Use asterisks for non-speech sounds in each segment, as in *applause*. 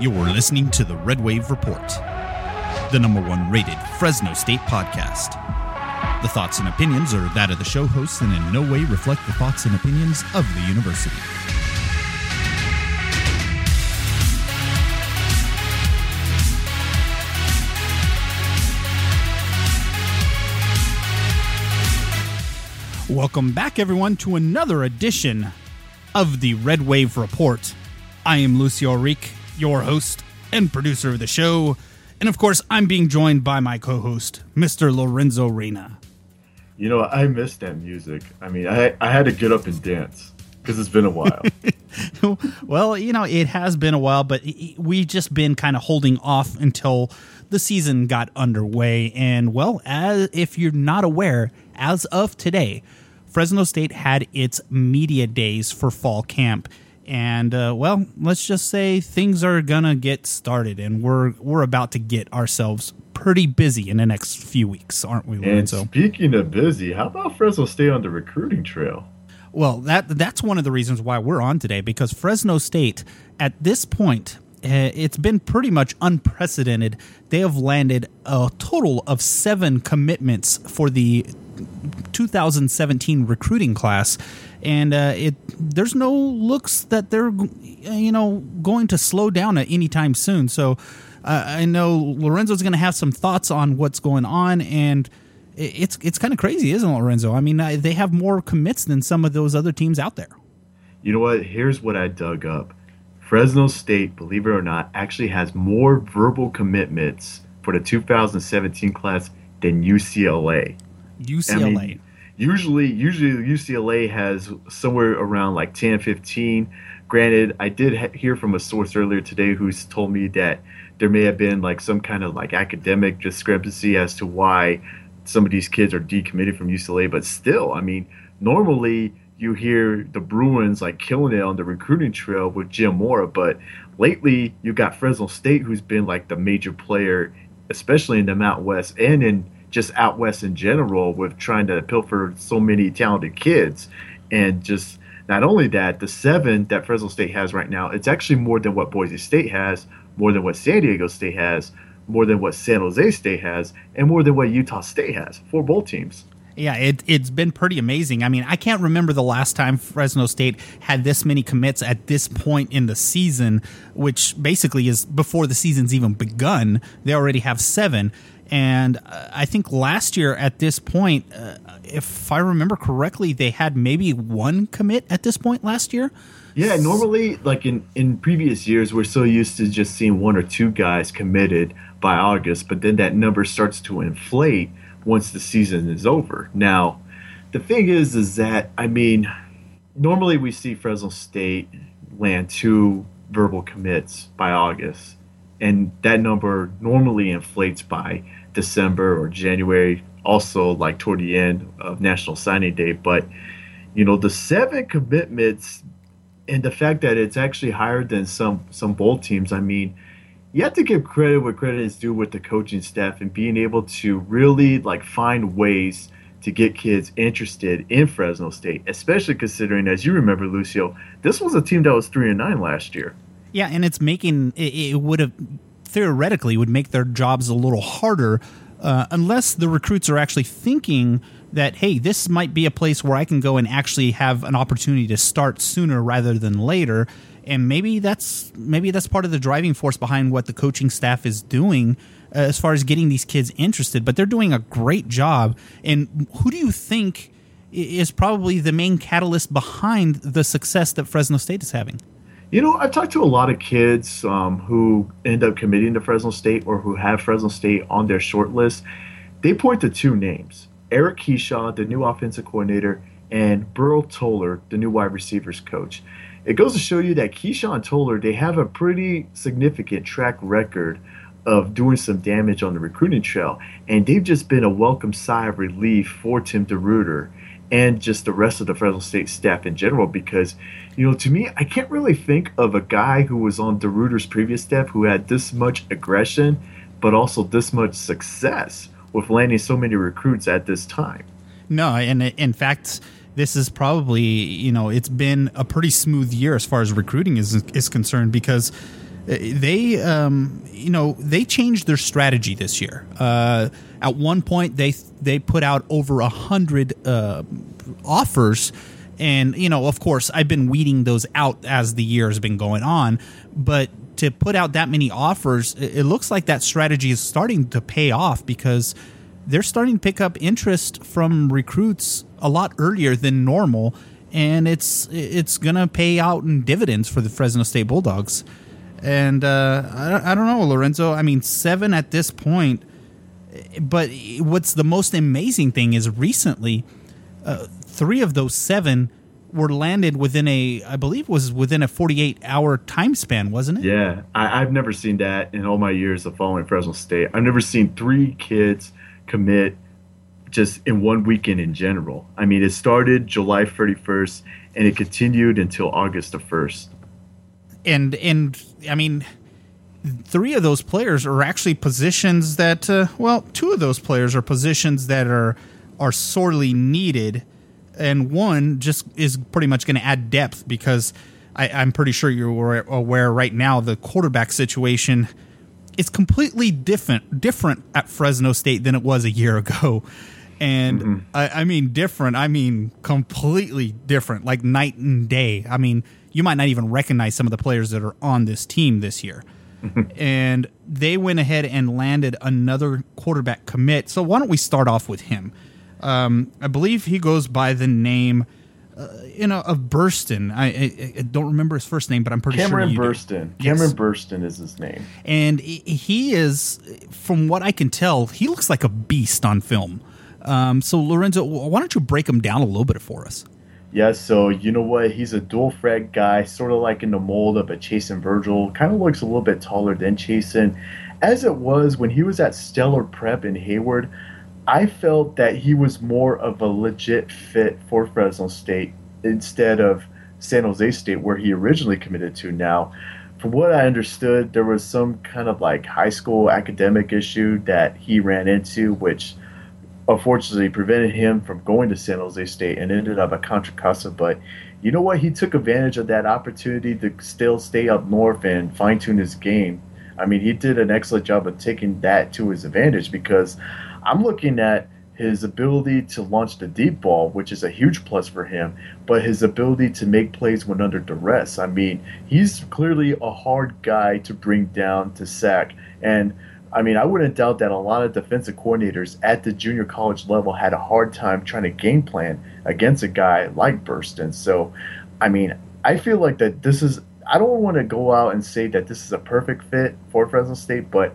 You're listening to the Red Wave Report, the number one rated Fresno State podcast. The thoughts and opinions are that of the show hosts and in no way reflect the thoughts and opinions of the university. Welcome back, everyone, to another edition of the Red Wave Report. I am Lucio Rique, your host and producer of the show. And of course, I'm being joined by my co host, Mr. Lorenzo Reyna. You know, I missed that music. I mean, I, I had to get up and dance because it's been a while. *laughs* well, you know, it has been a while, but we've just been kind of holding off until the season got underway. And, well, as if you're not aware, as of today, Fresno State had its media days for fall camp. And uh, well, let's just say things are gonna get started, and we're we're about to get ourselves pretty busy in the next few weeks, aren't we, Lorenzo? And speaking of busy, how about Fresno State on the recruiting trail? Well, that that's one of the reasons why we're on today because Fresno State at this point eh, it's been pretty much unprecedented. They have landed a total of 7 commitments for the 2017 recruiting class, and uh, it there's no looks that they're you know going to slow down at any time soon. So uh, I know Lorenzo's going to have some thoughts on what's going on, and it's it's kind of crazy, isn't it, Lorenzo? I mean, they have more commits than some of those other teams out there. You know what? Here's what I dug up. Fresno State, believe it or not, actually has more verbal commitments for the 2017 class than UCLA. UCLA. I mean, usually, usually UCLA has somewhere around like 10, 15. Granted, I did hear from a source earlier today who's told me that there may have been like some kind of like academic discrepancy as to why some of these kids are decommitted from UCLA. But still, I mean, normally you hear the Bruins like killing it on the recruiting trail with Jim Mora, but lately you got Fresno State who's been like the major player, especially in the Mountain West and in just out west in general with trying to pilfer so many talented kids and just not only that the seven that fresno state has right now it's actually more than what boise state has more than what san diego state has more than what san jose state has and more than what utah state has for both teams yeah, it, it's been pretty amazing. I mean, I can't remember the last time Fresno State had this many commits at this point in the season, which basically is before the season's even begun. They already have seven. And uh, I think last year at this point, uh, if I remember correctly, they had maybe one commit at this point last year. Yeah, normally, like in, in previous years, we're so used to just seeing one or two guys committed by August, but then that number starts to inflate once the season is over. Now, the thing is, is that, I mean, normally we see Fresno State land two verbal commits by August, and that number normally inflates by December or January, also like toward the end of National Signing Day. But you know, the seven commitments and the fact that it's actually higher than some some bowl teams. I mean, you have to give credit where credit is due with the coaching staff and being able to really like find ways to get kids interested in Fresno State, especially considering, as you remember, Lucio, this was a team that was three and nine last year. Yeah, and it's making it, it would have theoretically would make their jobs a little harder uh, unless the recruits are actually thinking that hey this might be a place where i can go and actually have an opportunity to start sooner rather than later. And maybe that's maybe that's part of the driving force behind what the coaching staff is doing uh, as far as getting these kids interested. But they're doing a great job. And who do you think is probably the main catalyst behind the success that fresno state is having you know, I've talked to a lot of kids um, who end up committing to Fresno State or who have Fresno State on their short list. They point to two names Eric Kiesau, the new offensive coordinator, and Burl Toller, the new wide receivers coach. It goes to show you that Kiesau and Toller, they have a pretty significant track record of doing some damage on the recruiting trail, and they've just been a welcome sigh of relief for Tim DeRuyter and just the rest of the Fresno State staff in general because you know, to me, I can't really think of a guy who was on DeRuyter's previous staff who had this much aggression, but also this much success with landing so many recruits at this time. No, and in fact, this is probably you know it's been a pretty smooth year as far as recruiting is is concerned because they um, you know they changed their strategy this year. Uh, at one point, they they put out over a hundred uh, offers, and you know, of course, I've been weeding those out as the year has been going on. But to put out that many offers, it, it looks like that strategy is starting to pay off because they're starting to pick up interest from recruits a lot earlier than normal, and it's it's gonna pay out in dividends for the Fresno State Bulldogs. And uh, I, I don't know, Lorenzo. I mean, seven at this point. But what's the most amazing thing is recently, uh, three of those seven were landed within a, I believe, was within a 48 hour time span, wasn't it? Yeah, I, I've never seen that in all my years of following Fresno State. I've never seen three kids commit just in one weekend in general. I mean, it started July 31st and it continued until August the 1st and and I mean, three of those players are actually positions that uh, well, two of those players are positions that are are sorely needed, and one just is pretty much going to add depth because I, I'm pretty sure you're aware right now the quarterback situation is completely different different at Fresno State than it was a year ago. And mm-hmm. I, I mean different. I mean completely different, like night and day. I mean, you might not even recognize some of the players that are on this team this year. *laughs* and they went ahead and landed another quarterback commit. So why don't we start off with him? Um, I believe he goes by the name, uh, you know, of Burston. I, I, I, don't remember his first name, but I'm pretty Cameron sure Burston. Do. Cameron yes. Burston is his name, and he is, from what I can tell, he looks like a beast on film. Um, so Lorenzo, why don't you break him down a little bit for us? Yeah, so you know what? He's a dual threat guy, sort of like in the mold of a Chason Virgil. Kind of looks a little bit taller than Chason. As it was when he was at Stellar Prep in Hayward, I felt that he was more of a legit fit for Fresno State instead of San Jose State, where he originally committed to. Now, from what I understood, there was some kind of like high school academic issue that he ran into, which unfortunately prevented him from going to San Jose State and ended up at Contra Costa. But you know what? He took advantage of that opportunity to still stay up north and fine tune his game. I mean, he did an excellent job of taking that to his advantage because I'm looking at his ability to launch the deep ball, which is a huge plus for him, but his ability to make plays when under duress. I mean, he's clearly a hard guy to bring down to sack. And I mean, I wouldn't doubt that a lot of defensive coordinators at the junior college level had a hard time trying to game plan against a guy like Burston. So, I mean, I feel like that this is. I don't want to go out and say that this is a perfect fit for Fresno State, but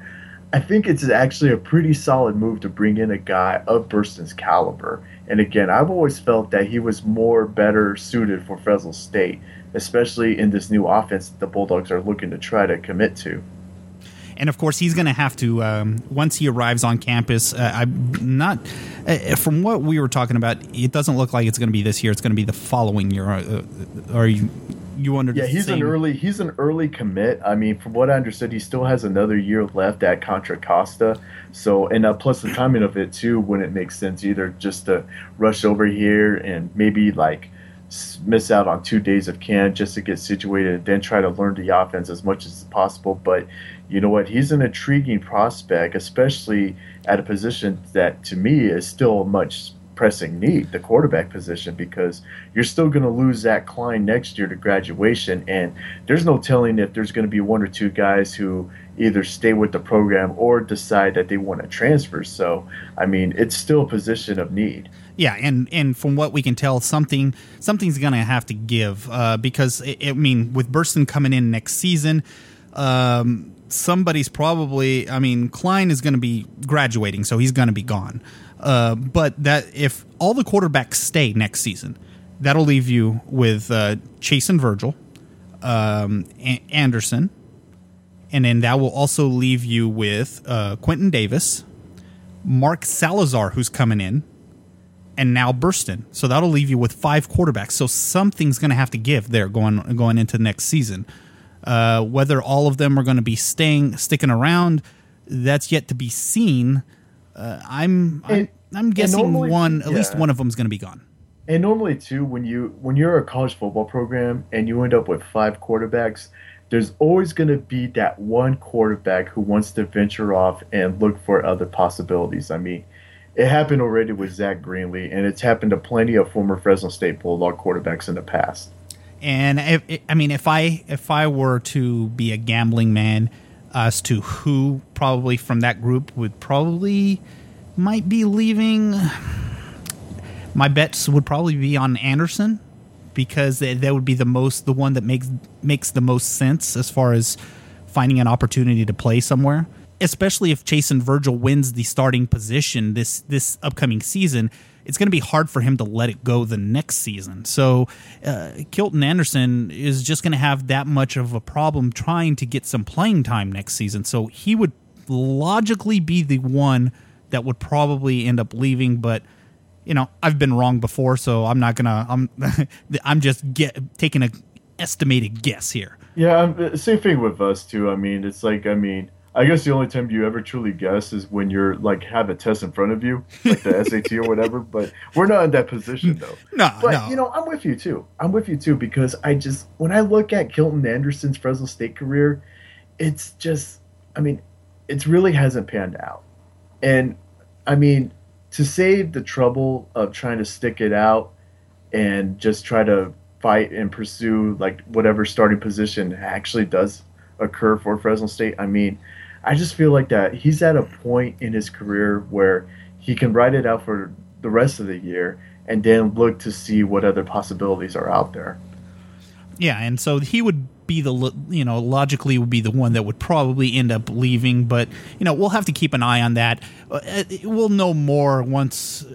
I think it's actually a pretty solid move to bring in a guy of Burston's caliber. And again, I've always felt that he was more better suited for Fresno State, especially in this new offense that the Bulldogs are looking to try to commit to and of course he's going to have to um, once he arrives on campus. Uh, I'm not uh, from what we were talking about. It doesn't look like it's going to be this year. It's going to be the following year. Uh, are you? You under yeah, he's an early he's an early commit. I mean, from what I understood, he still has another year left at Contra Costa. So, and uh, plus the timing of it too, wouldn't make sense either. Just to rush over here and maybe like miss out on two days of camp just to get situated and then try to learn the offense as much as possible. But you know what? He's an intriguing prospect, especially at a position that to me is still much pressing need, the quarterback position, because you're still going to lose Zach Kline next year to graduation. And there's no telling if there's going to be one or two guys who either stay with the program or decide that they want to transfer. So, I mean, it's still a position of need. Yeah, and and from what we can tell, something something's going to have to give uh, because it, I mean, with Burston coming in next season, um, somebody's probably. I mean, Kline is going to be graduating, so he's going to be gone. Uh, but that if all the quarterbacks stay next season, that'll leave you with uh, and Virgil, um, A- Anderson, and then that will also leave you with uh, Quentin Davis, Mark Salazar, who's coming in, and now Burston. So that'll leave you with five quarterbacks. So something's going to have to give there going going into next season. Uh, whether all of them are going to be staying sticking around, that's yet to be seen. Uh, I'm, I'm I'm guessing normally, one at yeah. least one of them is going to be gone. And normally too, when you when you're a college football program and you end up with five quarterbacks, there's always going to be that one quarterback who wants to venture off and look for other possibilities. I mean, it happened already with Zach Greenlee, and it's happened to plenty of former Fresno State Bulldog quarterbacks in the past. And if, I mean, if I if I were to be a gambling man as to who probably from that group would probably might be leaving, my bets would probably be on Anderson because that would be the most the one that makes makes the most sense as far as finding an opportunity to play somewhere. Especially if Chason Virgil wins the starting position this this upcoming season, it's going to be hard for him to let it go the next season. So, uh, Kilton Anderson is just going to have that much of a problem trying to get some playing time next season. So, he would logically be the one that would probably end up leaving, but you know, I've been wrong before, so I'm not gonna. I'm *laughs* I'm just get taking a estimated guess here. Yeah, uh, same thing with us too. I mean, it's like I mean, I guess the only time you ever truly guess is when you're like have a test in front of you, like the *laughs* SAT or whatever. But we're not in that position though. No, but no. you know, I'm with you too. I'm with you too because I just when I look at Kilton Anderson's Fresno State career, it's just, I mean, it really hasn't panned out, and I mean, to save the trouble of trying to stick it out and just try to fight and pursue like whatever starting position actually does occur for Fresno State. I mean, I just feel like that he's at a point in his career where he can write it out for the rest of the year and then look to see what other possibilities are out there. Yeah, and so he would be the you know logically would be the one that would probably end up leaving, but you know we'll have to keep an eye on that. Uh, we'll know more once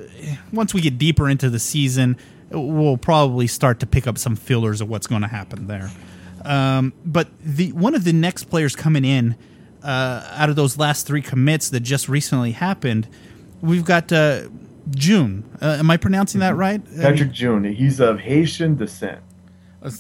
once we get deeper into the season. We'll probably start to pick up some fillers of what's going to happen there. Um, but the one of the next players coming in uh, out of those last three commits that just recently happened, we've got uh, June. Uh, am I pronouncing that mm-hmm. right? Patrick June. He's of Haitian descent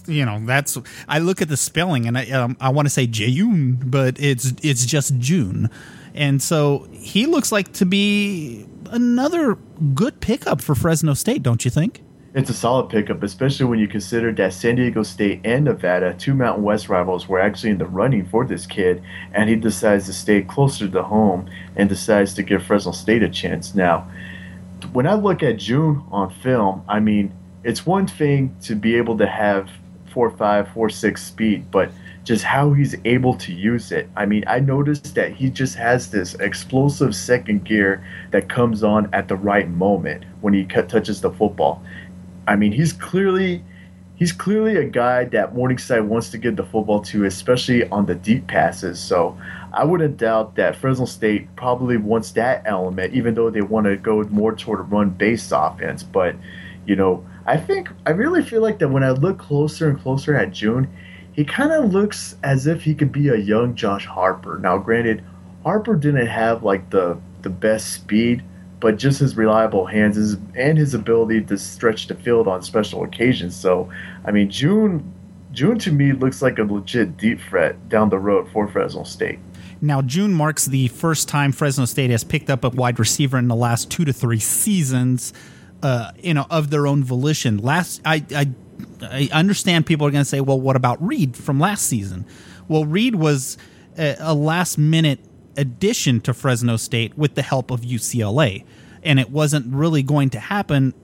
you know that's I look at the spelling and I um, I want to say June, but it's it's just June, and so he looks like to be another good pickup for Fresno State, don't you think? It's a solid pickup, especially when you consider that San Diego State and Nevada, two Mountain West rivals, were actually in the running for this kid, and he decides to stay closer to home and decides to give Fresno State a chance. Now, when I look at June on film, I mean it's one thing to be able to have four five, four six speed, but just how he's able to use it. I mean, I noticed that he just has this explosive second gear that comes on at the right moment when he touches the football. I mean, he's clearly he's clearly a guy that Morningside wants to give the football to, especially on the deep passes. So I wouldn't doubt that Fresno State probably wants that element, even though they want to go more toward a run-based offense. But you know, I think I really feel like that when I look closer and closer at June, he kind of looks as if he could be a young Josh Harper. Now, granted, Harper didn't have like the the best speed, but just his reliable hands his, and his ability to stretch the field on special occasions. So, I mean, June June to me looks like a legit deep threat down the road for Fresno State. Now, June marks the first time Fresno State has picked up a wide receiver in the last two to three seasons uh, you know, of their own volition. Last, I, I, I understand people are going to say, well, what about Reed from last season? Well, Reed was a, a last minute addition to Fresno State with the help of UCLA, and it wasn't really going to happen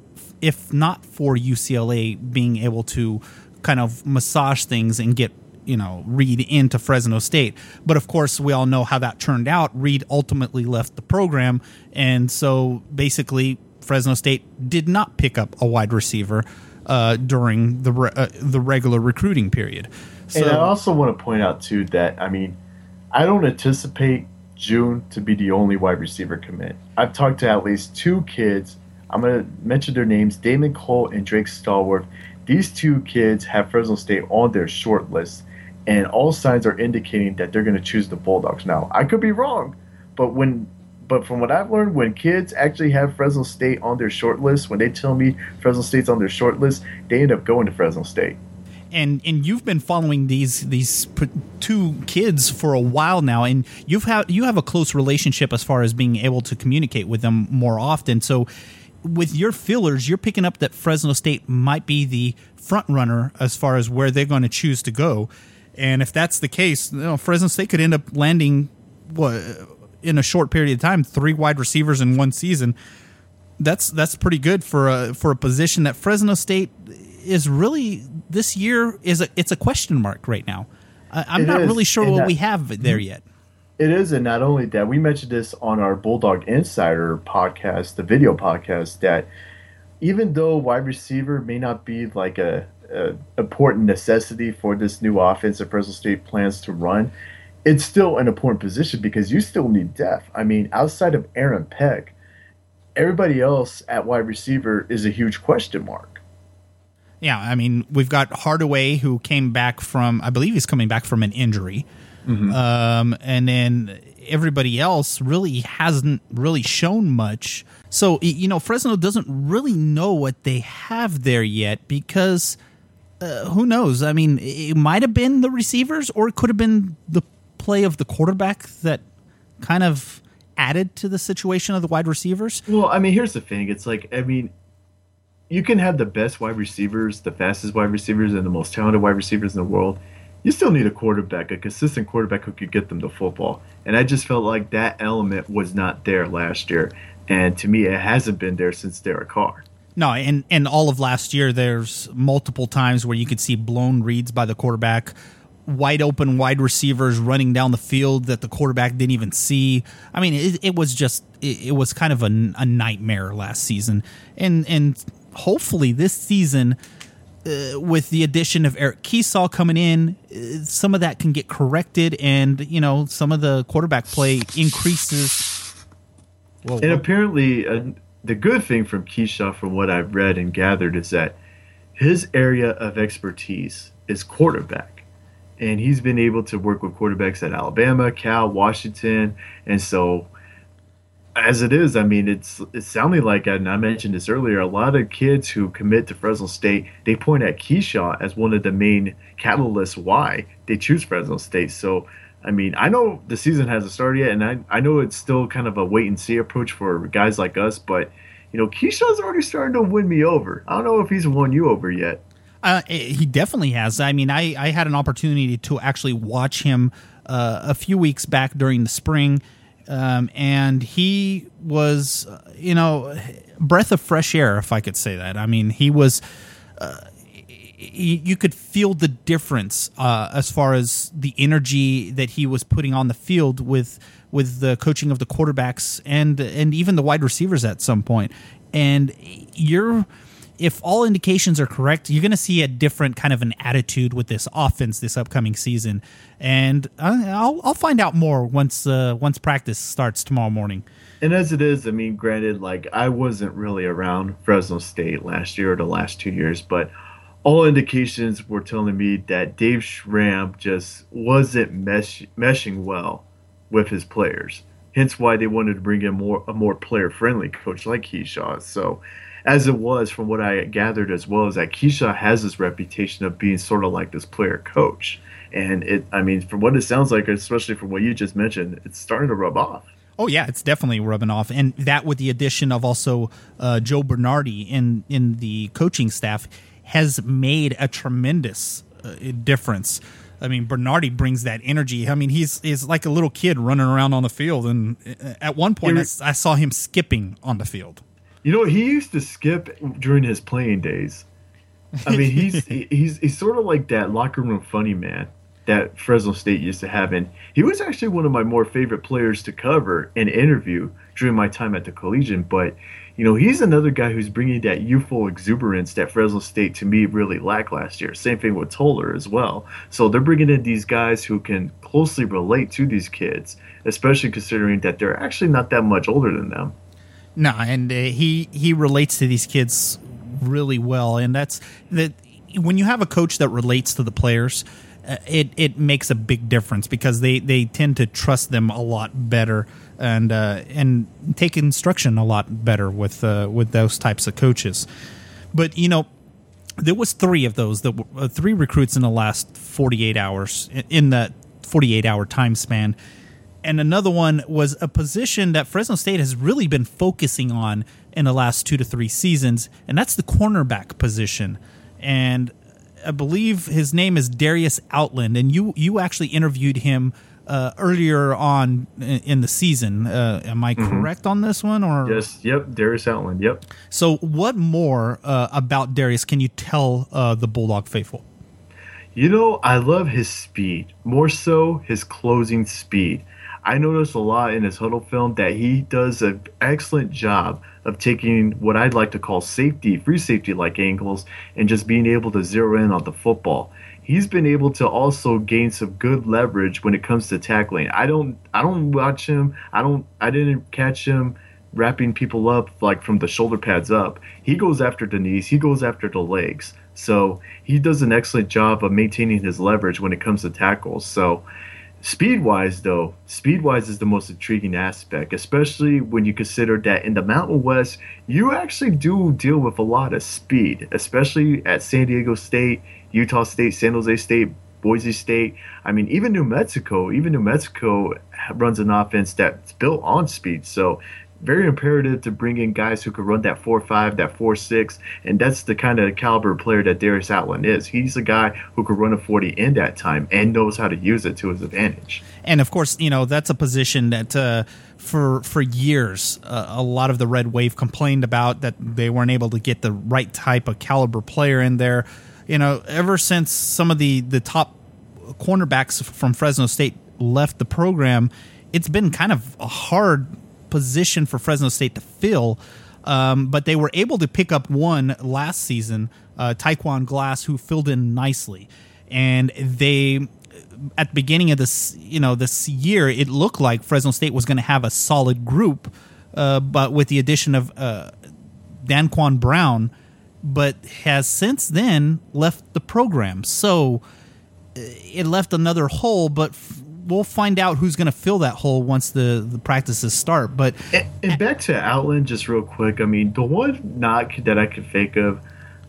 if not for UCLA being able to kind of massage things and get you know Reed into Fresno State. But of course, we all know how that turned out. Reed ultimately left the program, and so basically Fresno State did not pick up a wide receiver uh, during the re- uh, the regular recruiting period. So, and I also want to point out too that I mean, I don't anticipate June to be the only wide receiver commit. I've talked to at least two kids. I'm going to mention their names: Damon Cole and Drake Stallworth. These two kids have Fresno State on their short list, and all signs are indicating that they're going to choose the Bulldogs. Now, I could be wrong, but when but from what I've learned, when kids actually have Fresno State on their short list, when they tell me Fresno State's on their short list, they end up going to Fresno State. And and you've been following these these two kids for a while now, and you've had you have a close relationship as far as being able to communicate with them more often. So, with your fillers, you're picking up that Fresno State might be the front runner as far as where they're going to choose to go. And if that's the case, you know, Fresno State could end up landing what in a short period of time, three wide receivers in one season. That's that's pretty good for a for a position that Fresno State is really this year is a it's a question mark right now. I, am not is. really sure what that, we have there yet. It is, and not only that, we mentioned this on our Bulldog Insider podcast, the video podcast, that even though wide receiver may not be like a, a important necessity for this new offense that Fresno State plans to run, it's still an important position because you still need depth. I mean, outside of Aaron Peck, everybody else at wide receiver is a huge question mark. Yeah, I mean, we've got Hardaway who came back from, I believe he's coming back from an injury. Mm-hmm. Um, and then everybody else really hasn't really shown much. So, you know, Fresno doesn't really know what they have there yet because uh, who knows? I mean, it might have been the receivers or it could have been the play of the quarterback that kind of added to the situation of the wide receivers? Well, I mean, here's the thing. It's like, I mean, you can have the best wide receivers, the fastest wide receivers, and the most talented wide receivers in the world. You still need a quarterback, a consistent quarterback who could get them the football. And I just felt like that element was not there last year. And to me, it hasn't been there since Derek Carr. No, and and all of last year, there's multiple times where you could see blown reads by the quarterback, wide open wide receivers running down the field that the quarterback didn't even see. I mean, it, it was just it, it, was kind of a, a, nightmare last season, and and hopefully this season. Uh, with the addition of Eric Kiesau coming in, uh, some of that can get corrected, and you know some of the quarterback play increases. Whoa, and apparently, uh, the good thing from Kiesau, from what I've read and gathered, is that his area of expertise is quarterback and he's been able to work with quarterbacks at Alabama, Cal, Washington, and so as it is, I mean, it's it's sounding like, and I mentioned this earlier, a lot of kids who commit to Fresno State, they point at Kiesau as one of the main catalysts why they choose Fresno State. So, I mean, I know the season hasn't started yet, and I, I know it's still kind of a wait and see approach for guys like us, but, you know, Kiesau's already starting to win me over. I don't know if he's won you over yet. Uh, he definitely has. I mean, I, I had an opportunity to actually watch him uh, a few weeks back during the spring, um, and he was, uh, you know, breath of fresh air, if I could say that. I mean, he was. Uh, he, you could feel the difference uh, as far as the energy that he was putting on the field with with the coaching of the quarterbacks and and even the wide receivers at some point. And you're if all indications are correct, you're going to see a different kind of an attitude with this offense this upcoming season, and I'll I'll find out more once uh, once practice starts tomorrow morning. And as it is, I mean, granted, like I wasn't really around Fresno State last year or the last two years, but all indications were telling me that Dave Schramm just wasn't mesh- meshing well with his players. Hence why they wanted to bring in more a more player friendly coach like Kiesau. So as it was from what I gathered as well, is that Kiesau has this reputation of being sort of like this player coach. And it, I mean, from what it sounds like, especially from what you just mentioned, it's starting to rub off. Oh yeah, it's definitely rubbing off, and that with the addition of also uh, Joe Bernardi in in the coaching staff has made a tremendous uh, difference. I mean, Bernardi brings that energy. I mean, he's is like a little kid running around on the field, and uh, at one point, I, I saw him skipping on the field. You know, he used to skip during his playing days. I mean, he's *laughs* he's he's sort of like that locker room funny man that Fresno State used to have, and he was actually one of my more favorite players to cover and interview during my time at the Collegian. But you know, he's another guy who's bringing that youthful exuberance that Fresno State to me really lacked last year. Same thing with Toller as well. So they're bringing in these guys who can closely relate to these kids, especially considering that they're actually not that much older than them. No, and uh, he he relates to these kids really well, and that's that. When you have a coach that relates to the players, uh, it it makes a big difference because they they tend to trust them a lot better and uh, and take instruction a lot better with uh, with those types of coaches. But you know, there was three of those that were, uh, three recruits in the last forty eight hours in that forty eight hour time span and another one was a position that Fresno State has really been focusing on in the last two to three seasons, and that's the cornerback position. And I believe his name is Darius Outland, and you you actually interviewed him uh, earlier on in the season. Uh, am I mm-hmm. correct on this one? Or yes, yep, Darius Outland. Yep. So, what more uh, about Darius can you tell uh, the Bulldog faithful? You know, I love his speed. More so, his closing speed. I noticed a lot in his Hudl film that he does an excellent job of taking what I'd like to call safety, free safety like angles, and just being able to zero in on the football. He's been able to also gain some good leverage when it comes to tackling. I don't I don't watch him. I don't I didn't catch him wrapping people up like from the shoulder pads up. He goes after the knees, he goes after the legs. So he does an excellent job of maintaining his leverage when it comes to tackles. So Speed wise, though, speed wise is the most intriguing aspect, especially when you consider that in the Mountain West, you actually do deal with a lot of speed, especially at San Diego State, Utah State, San Jose State, Boise State. I mean, even New Mexico, even New Mexico runs an offense that's built on speed. So very imperative to bring in guys who could run that 4-5, that 4-6, and that's the kind of caliber player that Darius Outland is. He's a guy who could run a 40 in that time and knows how to use it to his advantage. And of course, you know, that's a position that uh, for for years uh, a lot of the Red Wave complained about that they weren't able to get the right type of caliber player in there. You know, ever since some of the the top cornerbacks from Fresno State left the program, it's been kind of a hard position for Fresno State to fill. Um, but they were able to pick up one last season, uh, Tyquwan Glass, who filled in nicely. And they, at the beginning of this, you know, this year, it looked like Fresno State was going to have a solid group, uh, but with the addition of uh, Danquan Brown, but has since then left the program. So uh, it left another hole, but we'll find out who's going to fill that hole once the, the practices start. But and, and, back to Outland, just real quick. I mean, the one knock that I could think of,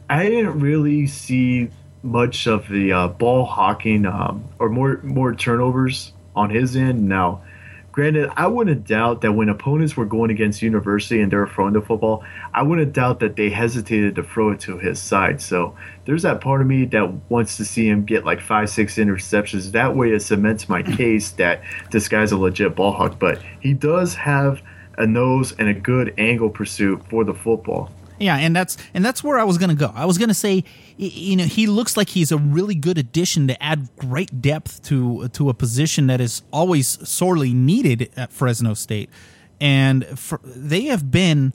I didn't really see much of the uh, ball hawking um, or more more turnovers on his end. Now, Granted, I wouldn't doubt that when opponents were going against University and they were throwing the football, I wouldn't doubt that they hesitated to throw it to his side. So there's that part of me that wants to see him get like five, six interceptions. That way it cements my *laughs* case that this guy's a legit ball hawk. But he does have a nose and a good angle pursuit for the football. Yeah, and that's and that's where I was going to go. I was going to say, you know, he looks like he's a really good addition to add great depth to to a position that is always sorely needed at Fresno State, and for, they have been,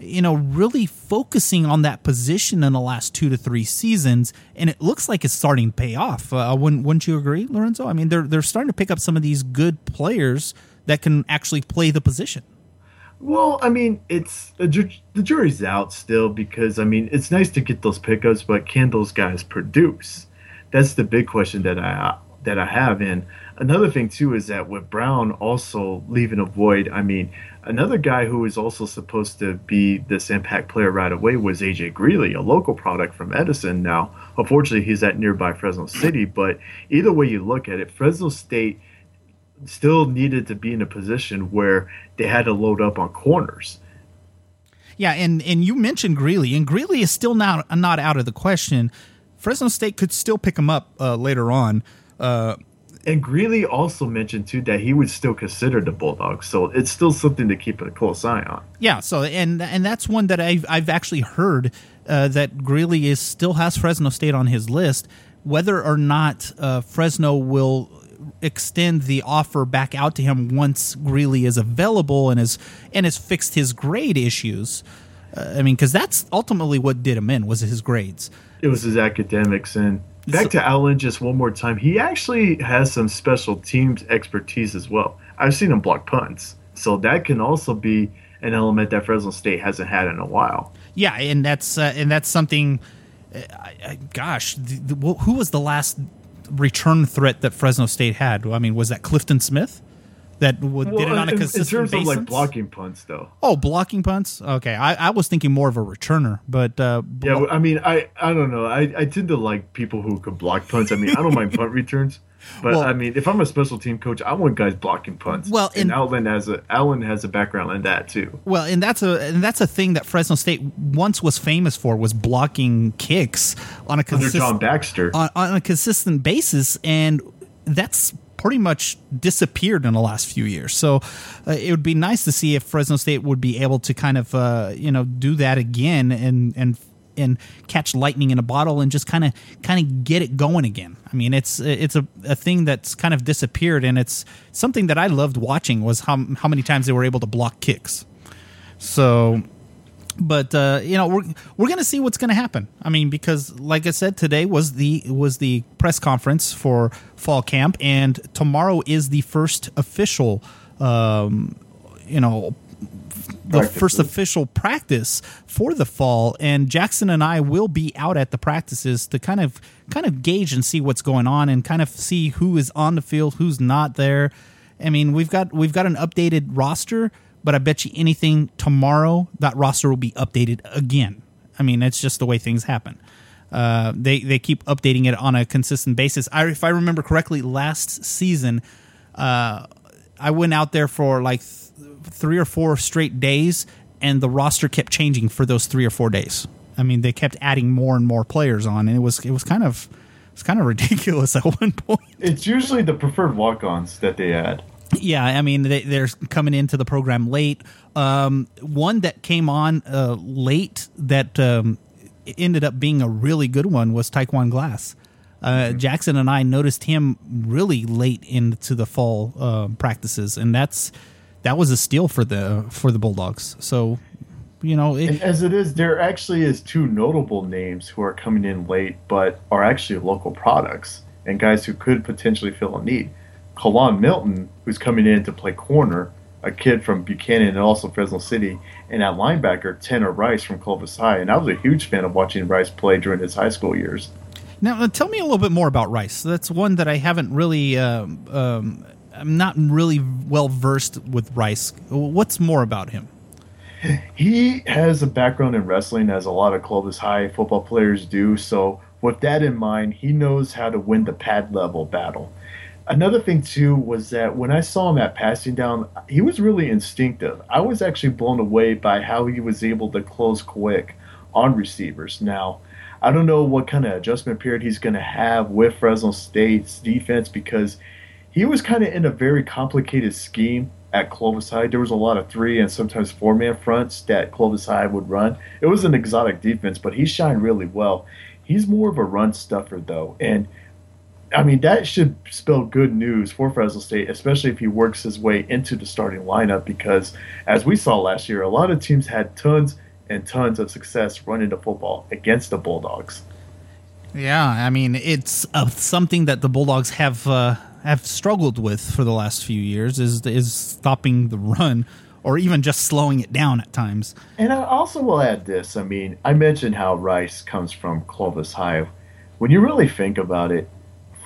you know, really focusing on that position in the last two to three seasons, and it looks like it's starting to pay off. Uh, wouldn't wouldn't you agree, Lorenzo? I mean, they're they're starting to pick up some of these good players that can actually play the position. Well, I mean, it's the, the jury's out still because I mean, it's nice to get those pickups, but can those guys produce? That's the big question that I that I have. And another thing too is that with Brown also leaving a void. I mean, another guy who was also supposed to be this impact player right away was AJ Greeley, a local product from Edison. Now, unfortunately, he's at nearby Fresno City. But either way you look at it, Fresno State still needed to be in a position where they had to load up on corners. Yeah, and and you mentioned Greeley, and Greeley is still not not out of the question. Fresno State could still pick him up uh, later on. Uh, and Greeley also mentioned too that he would still consider the Bulldogs, so it's still something to keep a close eye on. Yeah, so and and that's one that I've I've actually heard uh, that Greeley is still has Fresno State on his list. Whether or not uh, Fresno will extend the offer back out to him once Greeley is available and has and has fixed his grade issues. Uh, I mean, because that's ultimately what did him in was his grades. It was his academics and. Back so, to Allen just one more time. He actually has some special teams expertise as well. I've seen him block punts, so that can also be an element that Fresno State hasn't had in a while. Yeah, and that's uh, and that's something. Uh, gosh, the, the, who was the last return threat that Fresno State had. I mean, was that Clifton Smith? That would, Well, did it on a in, in consistent terms basis. of like blocking punts, though. Oh, blocking punts. Okay, I, I was thinking more of a returner, but uh, Yeah, I mean, I I don't know. I, I tend to like people who could block punts. I mean, I don't mind punt returns, *laughs* but Well- I mean, if I'm a special team coach, I want guys blocking punts. Well, and and- Allen has a Allen has a background in that too. Well, and that's a and that's a thing that Fresno State once was famous for was blocking kicks on a consistent John Baxter, on, on a consistent basis, and that's pretty much disappeared in the last few years. So uh, it would be nice to see if Fresno State would be able to kind of uh, you know do that again and and and catch lightning in a bottle and just kind of kind of get it going again. I mean, it's it's a, a thing that's kind of disappeared, and it's something that I loved watching was how how many times they were able to block kicks. So but uh, you know we're we're gonna see what's gonna happen. I mean, because like I said, today was the was the press conference for fall camp, and tomorrow is the first official, um, you know, the Practices. first official practice for the fall. And Jackson and I will be out at the practices to kind of kind of gauge and see what's going on, and kind of see who is on the field, who's not there. I mean, we've got we've got an updated roster but I bet you anything tomorrow that roster will be updated again. I mean, it's just the way things happen. Uh, they they keep updating it on a consistent basis. I, if I remember correctly, last season, uh, I went out there for like th- three or four straight days, and the roster kept changing for those three or four days. I mean, they kept adding more and more players on, and it was it was kind of it's kind of *laughs* ridiculous at one point. it's usually the preferred walk-ons that they add. Yeah, I mean they, they're coming into the program late. Um, one that came on uh, late that um, ended up being a really good one was Tyquwan Glass. Uh, Jackson and I noticed him really late into the fall uh, practices, and that's that was a steal for the for the Bulldogs. So, you know, it, as it is, there actually is two notable names who are coming in late, but are actually local products and guys who could potentially fill a need. Kalon Milton, who's coming in to play corner, a kid from Buchanan and also Fresno City, and at linebacker, Tanner Rice from Clovis High. And I was a huge fan of watching Rice play during his high school years. Now, uh, tell me a little bit more about Rice. That's one that I haven't really. Um, um, I'm not really well versed with Rice. What's more about him? He has a background in wrestling, as a lot of Clovis High football players do. So, with that in mind, he knows how to win the pad level battle. Another thing, too, was that when I saw him at passing down, he was really instinctive. I was actually blown away by how he was able to close quick on receivers. Now, I don't know what kind of adjustment period he's going to have with Fresno State's defense because he was kind of in a very complicated scheme at Clovis High. There was a lot of three and sometimes four man fronts that Clovis High would run. It was an exotic defense, but he shined really well. He's more of a run stuffer, though. And I mean, that should spell good news for Fresno State, especially if he works his way into the starting lineup. Because as we saw last year, a lot of teams had tons and tons of success running the football against the Bulldogs. Yeah, I mean it's uh, something that the Bulldogs have uh, have struggled with for the last few years is is stopping the run or even just slowing it down at times. And I also will add this. I mean, I mentioned how Rice comes from Clovis High. When you really think about it,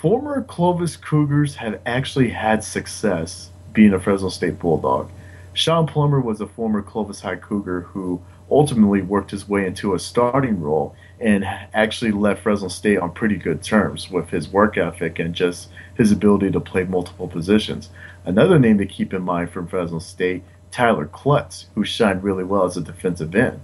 former Clovis Cougars have actually had success being a Fresno State Bulldog. Sean Plummer was a former Clovis High Cougar who ultimately worked his way into a starting role and actually left Fresno State on pretty good terms with his work ethic and just his ability to play multiple positions. Another name to keep in mind from Fresno State, Tyler Klutz, who shined really well as a defensive end.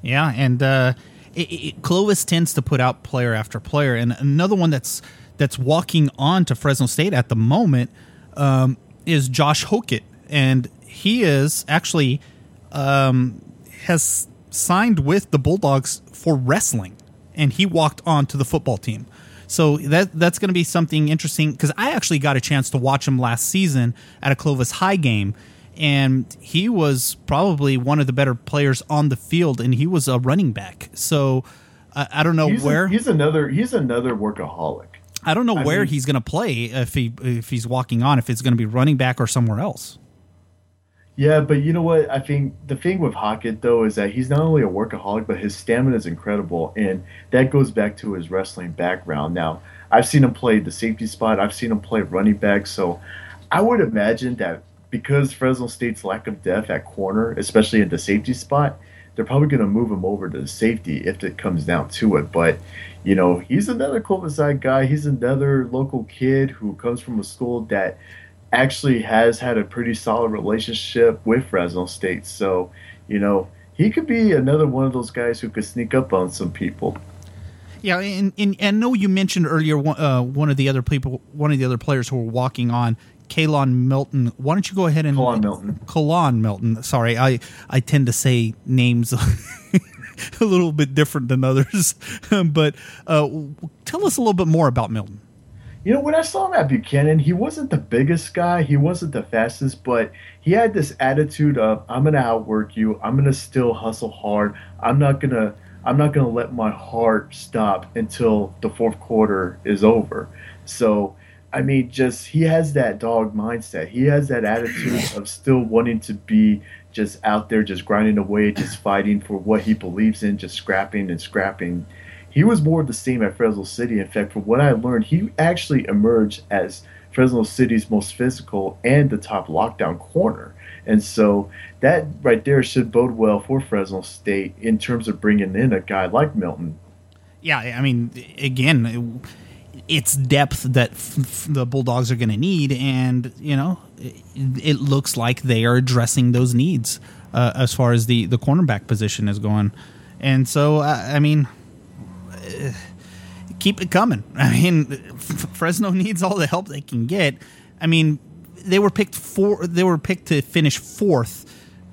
Yeah, and uh, it, it, Clovis tends to put out player after player, and another one that's that's walking on to Fresno State at the moment um, is Josh Hokit, and he is actually um, has signed with the Bulldogs for wrestling, and he walked on to the football team. So that that's going to be something interesting because I actually got a chance to watch him last season at a Clovis High game, and he was probably one of the better players on the field, and he was a running back. So I, I don't know He's, a- where he's another he's another workaholic. I don't know I where mean- he's going to play if he if he's walking on if it's going to be running back or somewhere else. Yeah, but you know what? I think the thing with Hokit though is that he's not only a workaholic, but his stamina is incredible, and that goes back to his wrestling background. Now, I've seen him play the safety spot. I've seen him play running back. So, I would imagine that because Fresno State's lack of depth at corner, especially at the safety spot, they're probably going to move him over to safety if it comes down to it. But you know, he's another Culver-Side guy. He's another local kid who comes from a school that actually has had a pretty solid relationship with Fresno State. So, you know, he could be another one of those guys who could sneak up on some people. Yeah, and, and, and I know you mentioned earlier uh, one of the other people, one of the other players who were walking on, Kalon Milton. Why don't you go ahead and Kalon Milton? Kalon Milton. Sorry, I I tend to say names *laughs* a little bit different than others, *laughs* but uh, tell us a little bit more about Milton. You know, when I saw him at Buchanan, he wasn't the biggest guy, he wasn't the fastest, but he had this attitude of I'm gonna outwork you, I'm gonna still hustle hard, I'm not gonna I'm not gonna let my heart stop until the fourth quarter is over. So I mean, just he has that dog mindset. He has that attitude of still wanting to be just out there, just grinding away, just fighting for what he believes in, just scrapping and scrapping he was more of the same at Fresno City. In fact, from what I learned, he actually emerged as Fresno City's most physical and the top lockdown corner. And so that right there should bode well for Fresno State in terms of bringing in a guy like Milton. Yeah, I mean, again, it's depth that f- the Bulldogs are going to need, and you know, it, it, looks like they are addressing those needs uh, as far as the the cornerback position is going. And so, uh, I mean, keep it coming. *laughs* I mean, Fresno needs all the help they can get. I mean, they were picked for they were picked to finish fourth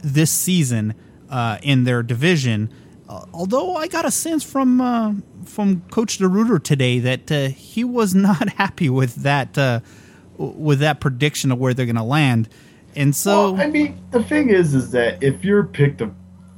this season uh, in their division. Uh, although I got a sense from uh, from Coach DeRuyter today that uh, he was *laughs* not happy with that uh, with that prediction of where they're going to land. And so, well, I mean, the thing is, is that if you're picked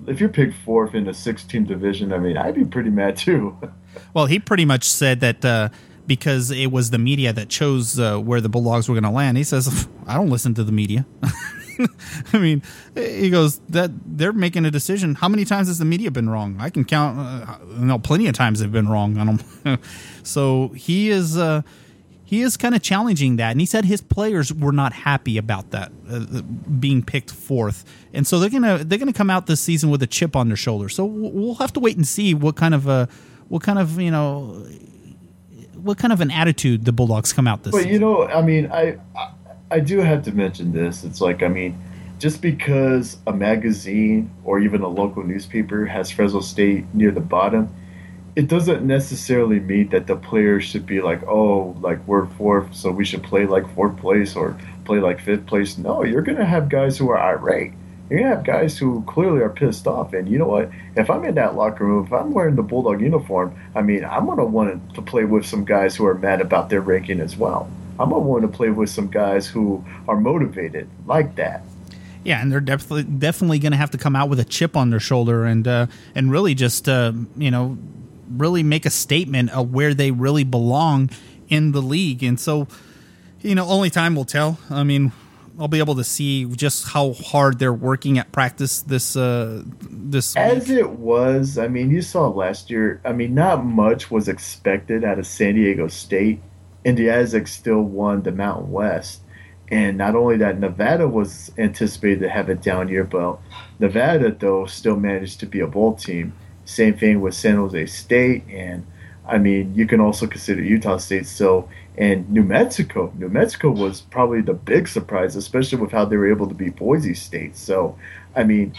if you're picked fourth in a six-team division, I mean, I'd be pretty mad too. *laughs* Well, he pretty much said that uh, because it was the media that chose uh, where the Bulldogs were going to land. He says, "I don't listen to the media." *laughs* *laughs* I mean, he goes that they're making a decision. How many times has the media been wrong? I can count. Uh, no, plenty of times they've been wrong on them. *laughs* so he is. Uh, he is kind of challenging that, and he said his players were not happy about that uh, being picked fourth, and so they're gonna they're gonna come out this season with a chip on their shoulder. So we'll have to wait and see what kind of a what kind of you know what kind of an attitude the Bulldogs come out this. But season. you know, I mean, I, I I do have to mention this. It's like I mean, just because a magazine or even a local newspaper has Fresno State near the bottom, it doesn't necessarily mean that the players should be like, oh, like we're fourth, so we should play like fourth place or play like fifth place. No, you're gonna have guys who are irate you're gonna have guys who clearly are pissed off. And you know what? If I'm in that locker room, if I'm wearing the Bulldog uniform, I mean, I'm gonna want to play with some guys who are mad about their ranking as well. I'm gonna want to play with some guys who are motivated like that. Yeah, and they're definitely definitely going to have to come out with a chip on their shoulder and uh, and really just uh, you know really make a statement of where they really belong in the league. And so, you know, only time will tell. I mean, I'll be able to see just how hard they're working at practice this uh, this. As week. it was, I mean, you saw last year. I mean, not much was expected out of San Diego State, the Aztecs still won the Mountain West. And not only that, Nevada was anticipated to have a down year, but Nevada though still managed to be a bowl team. Same thing with San Jose State, and I mean, you can also consider Utah State still and New Mexico. New Mexico was probably the big surprise, especially with how they were able to beat Boise State. So, I mean,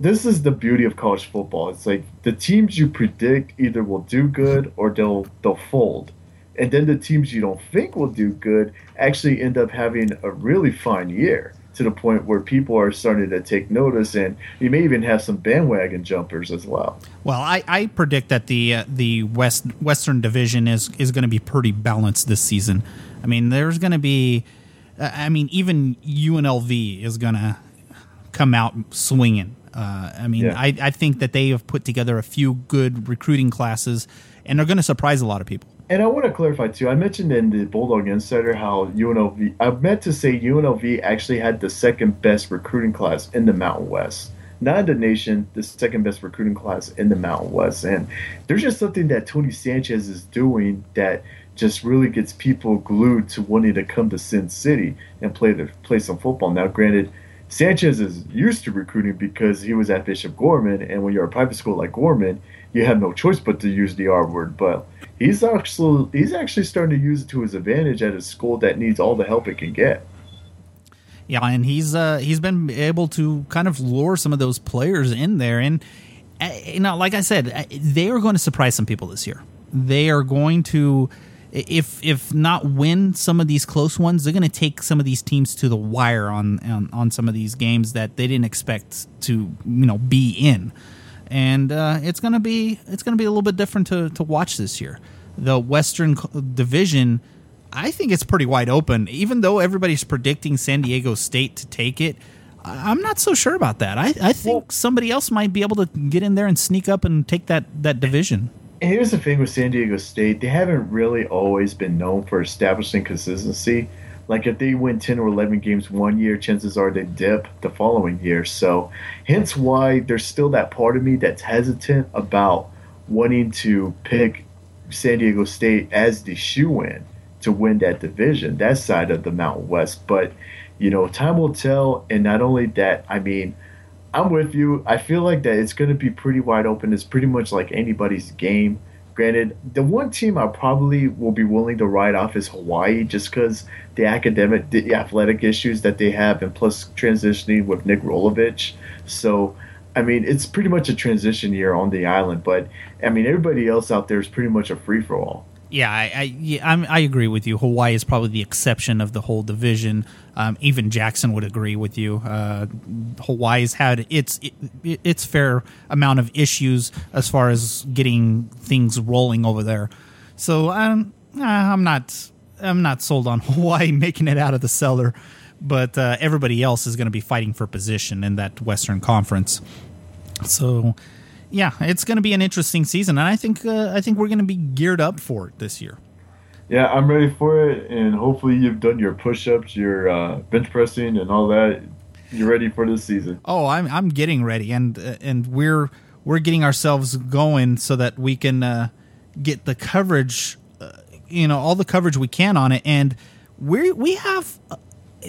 this is the beauty of college football. It's like the teams you predict either will do good or they'll they'll fold. And then the teams you don't think will do good actually end up having a really fine year to the point where people are starting to take notice, and you may even have some bandwagon jumpers as well. Well, I, I predict that the uh, the West Western Division is is going to be pretty balanced this season. I mean, there's going to be, uh, I mean, even UNLV is going to come out swinging. Uh, I mean, yeah. I, I think that they have put together a few good recruiting classes, and they're going to surprise a lot of people. And I want to clarify too. I mentioned in the Bulldog Insider how UNLV. I meant to say UNLV actually had the second best recruiting class in the Mountain West, not in the nation. The second best recruiting class in the Mountain West, and there's just something that Tony Sanchez is doing that just really gets people glued to wanting to come to Sin City and play the play some football. Now, granted, Sanchez is used to recruiting because he was at Bishop Gorman, and when you're a private school like Gorman, you have no choice but to use the R word. But he's actually he's actually starting to use it to his advantage at a school that needs all the help it can get. Yeah, and he's uh, he's been able to kind of lure some of those players in there, and uh, you know, like I said, uh, they are going to surprise some people this year. They are going to if if not win some of these close ones, they're going to take some of these teams to the wire on, on, on some of these games that they didn't expect to you know be in, and uh, it's going to be it's to be a little bit different to to watch this year. The Western Division, I think it's pretty wide open. Even though everybody's predicting San Diego State to take it, I'm not so sure about that. I, I think well, somebody else might be able to get in there and sneak up and take that that division here's the thing with San Diego State, they haven't really always been known for establishing consistency. Like if they win 10 or 11 games one year, chances are they dip the following year. So, hence why there's still that part of me that's hesitant about wanting to pick San Diego State as the shoe in to win that division, that side of the Mountain West. But, you know, time will tell. And not only that, I mean, I'm with you. I feel like that it's going to be pretty wide open. It's pretty much like anybody's game. Granted, the one team I probably will be willing to write off is Hawaii, just because the academic, the athletic issues that they have, and plus transitioning with Nick Rolovich. So, I mean, it's pretty much a transition year on the island. But I mean, everybody else out there is pretty much a free for all. Yeah, I I, yeah, i agree with you. Hawaii is probably the exception of the whole division. Um, even Jackson would agree with you. Uh, Hawaii's had its it, its fair amount of issues as far as getting things rolling over there. So I'm I'm not I'm not sold on *laughs* Hawaii making it out of the cellar, but uh, everybody else is going to be fighting for position in that Western Conference. So yeah, it's going to be an interesting season, and I think uh, I think we're going to be geared up for it this year. Yeah, I'm ready for it, and hopefully you've done your push-ups, your uh, bench pressing, and all that. You're ready for this season. Oh, I'm I'm getting ready, and uh, and we're we're getting ourselves going so that we can uh, get the coverage, uh, you know, all the coverage we can on it, and we we have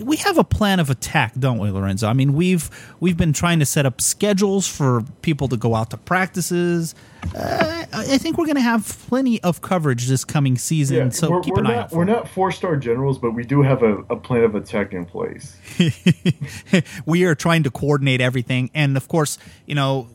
we have a plan of attack, don't we, Lorenzo? I mean, we've we've been trying to set up schedules for people to go out to practices. Uh, I think we're going to have plenty of coverage this coming season. Yeah, so keep an not, eye out. we're not four star generals, but we do have a, a plan of attack in place. *laughs* we are trying to coordinate everything, and of course, you know,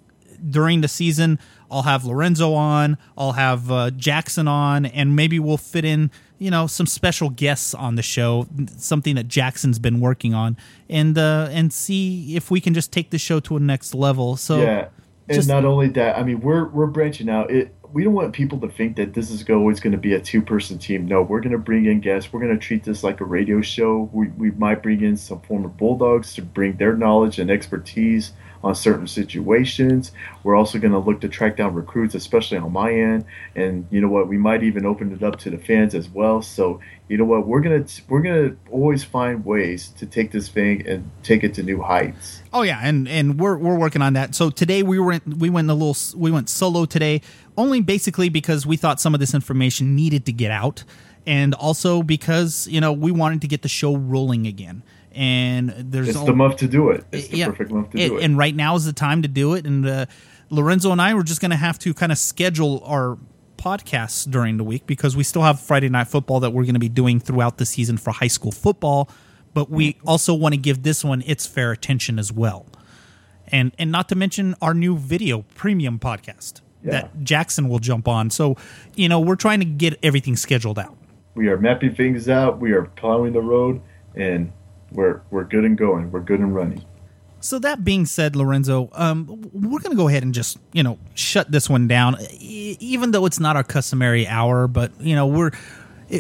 during the season, I'll have Lorenzo on, I'll have uh, Jackson on, and maybe we'll fit in you know some special guests on the show, something that Jackson's been working on, and uh, and see if we can just take the show to a next level. So yeah, and just, not only that, I mean we're we're branching out. It we don't want people to think that this is always going to be a two person team. No, we're going to bring in guests. We're going to treat this like a radio show. We we might bring in some former Bulldogs to bring their knowledge and expertise on certain situations. We're also going to look to track down recruits, especially on my end. And you know what? We might even open it up to the fans as well. So you know what? We're gonna we're gonna always find ways to take this thing and take it to new heights. Oh yeah, and and we're we're working on that. So today we were we went a little we went solo today, only basically because we thought some of this information needed to get out, and also because you know we wanted to get the show rolling again and there's it's the month to do it. It's the yeah, perfect month to it, do it. And right now is the time to do it. And uh, Lorenzo and I were just going to have to kind of schedule our podcasts during the week because we still have Friday night football that we're going to be doing throughout the season for high school football. But we mm-hmm. also want to give this one its fair attention as well. And and not to mention our new video premium podcast yeah. that Jackson will jump on. So, you know, we're trying to get everything scheduled out. We are mapping things out. We are plowing the road and we're we're good and going. We're good and running. So that being said, Lorenzo, um, we're going to go ahead and just you know shut this one down, even though it's not our customary hour. But you know we're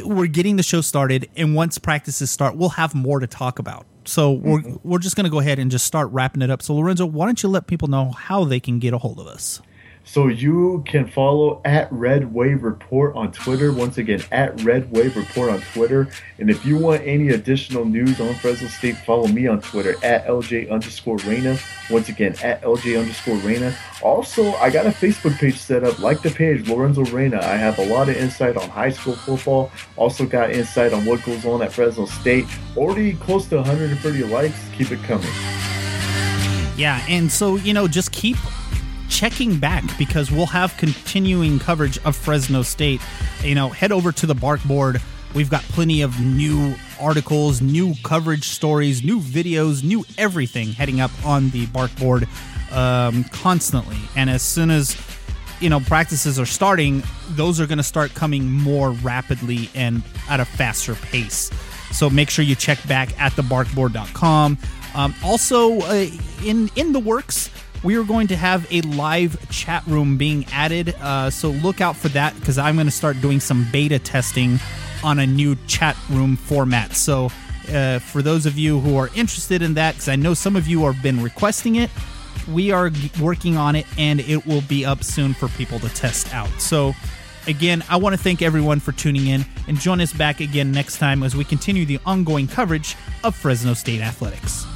we're getting the show started, and once practices start, we'll have more to talk about. So we're mm-hmm. we're just going to go ahead and just start wrapping it up. So Lorenzo, why don't you let people know how they can get a hold of us? So you can follow at Red Wave Report on Twitter. Once again, at Red Wave Report on Twitter. And if you want any additional news on Fresno State, follow me on Twitter at LJ underscore Reyna. Once again, at LJ underscore Reyna. Also, I got a Facebook page set up. Like the page, Lorenzo Reyna. I have a lot of insight on high school football. Also got insight on what goes on at Fresno State. Already close to 130 likes. Keep it coming. Yeah, and so, you know, just keep checking back because we'll have continuing coverage of Fresno State. You know, head over to the Bark Board. We've got plenty of new articles, new coverage stories, new videos, new everything heading up on the Bark Board um, constantly. And as soon as you know practices are starting, those are going to start coming more rapidly and at a faster pace. So make sure you check back at thebarkboard.com. Um, also, uh, in in the works, we are going to have a live chat room being added. Uh, so look out for that because I'm going to start doing some beta testing on a new chat room format. So uh, for those of you who are interested in that, because I know some of you have been requesting it, we are working on it and it will be up soon for people to test out. So again, I want to thank everyone for tuning in and join us back again next time as we continue the ongoing coverage of Fresno State athletics.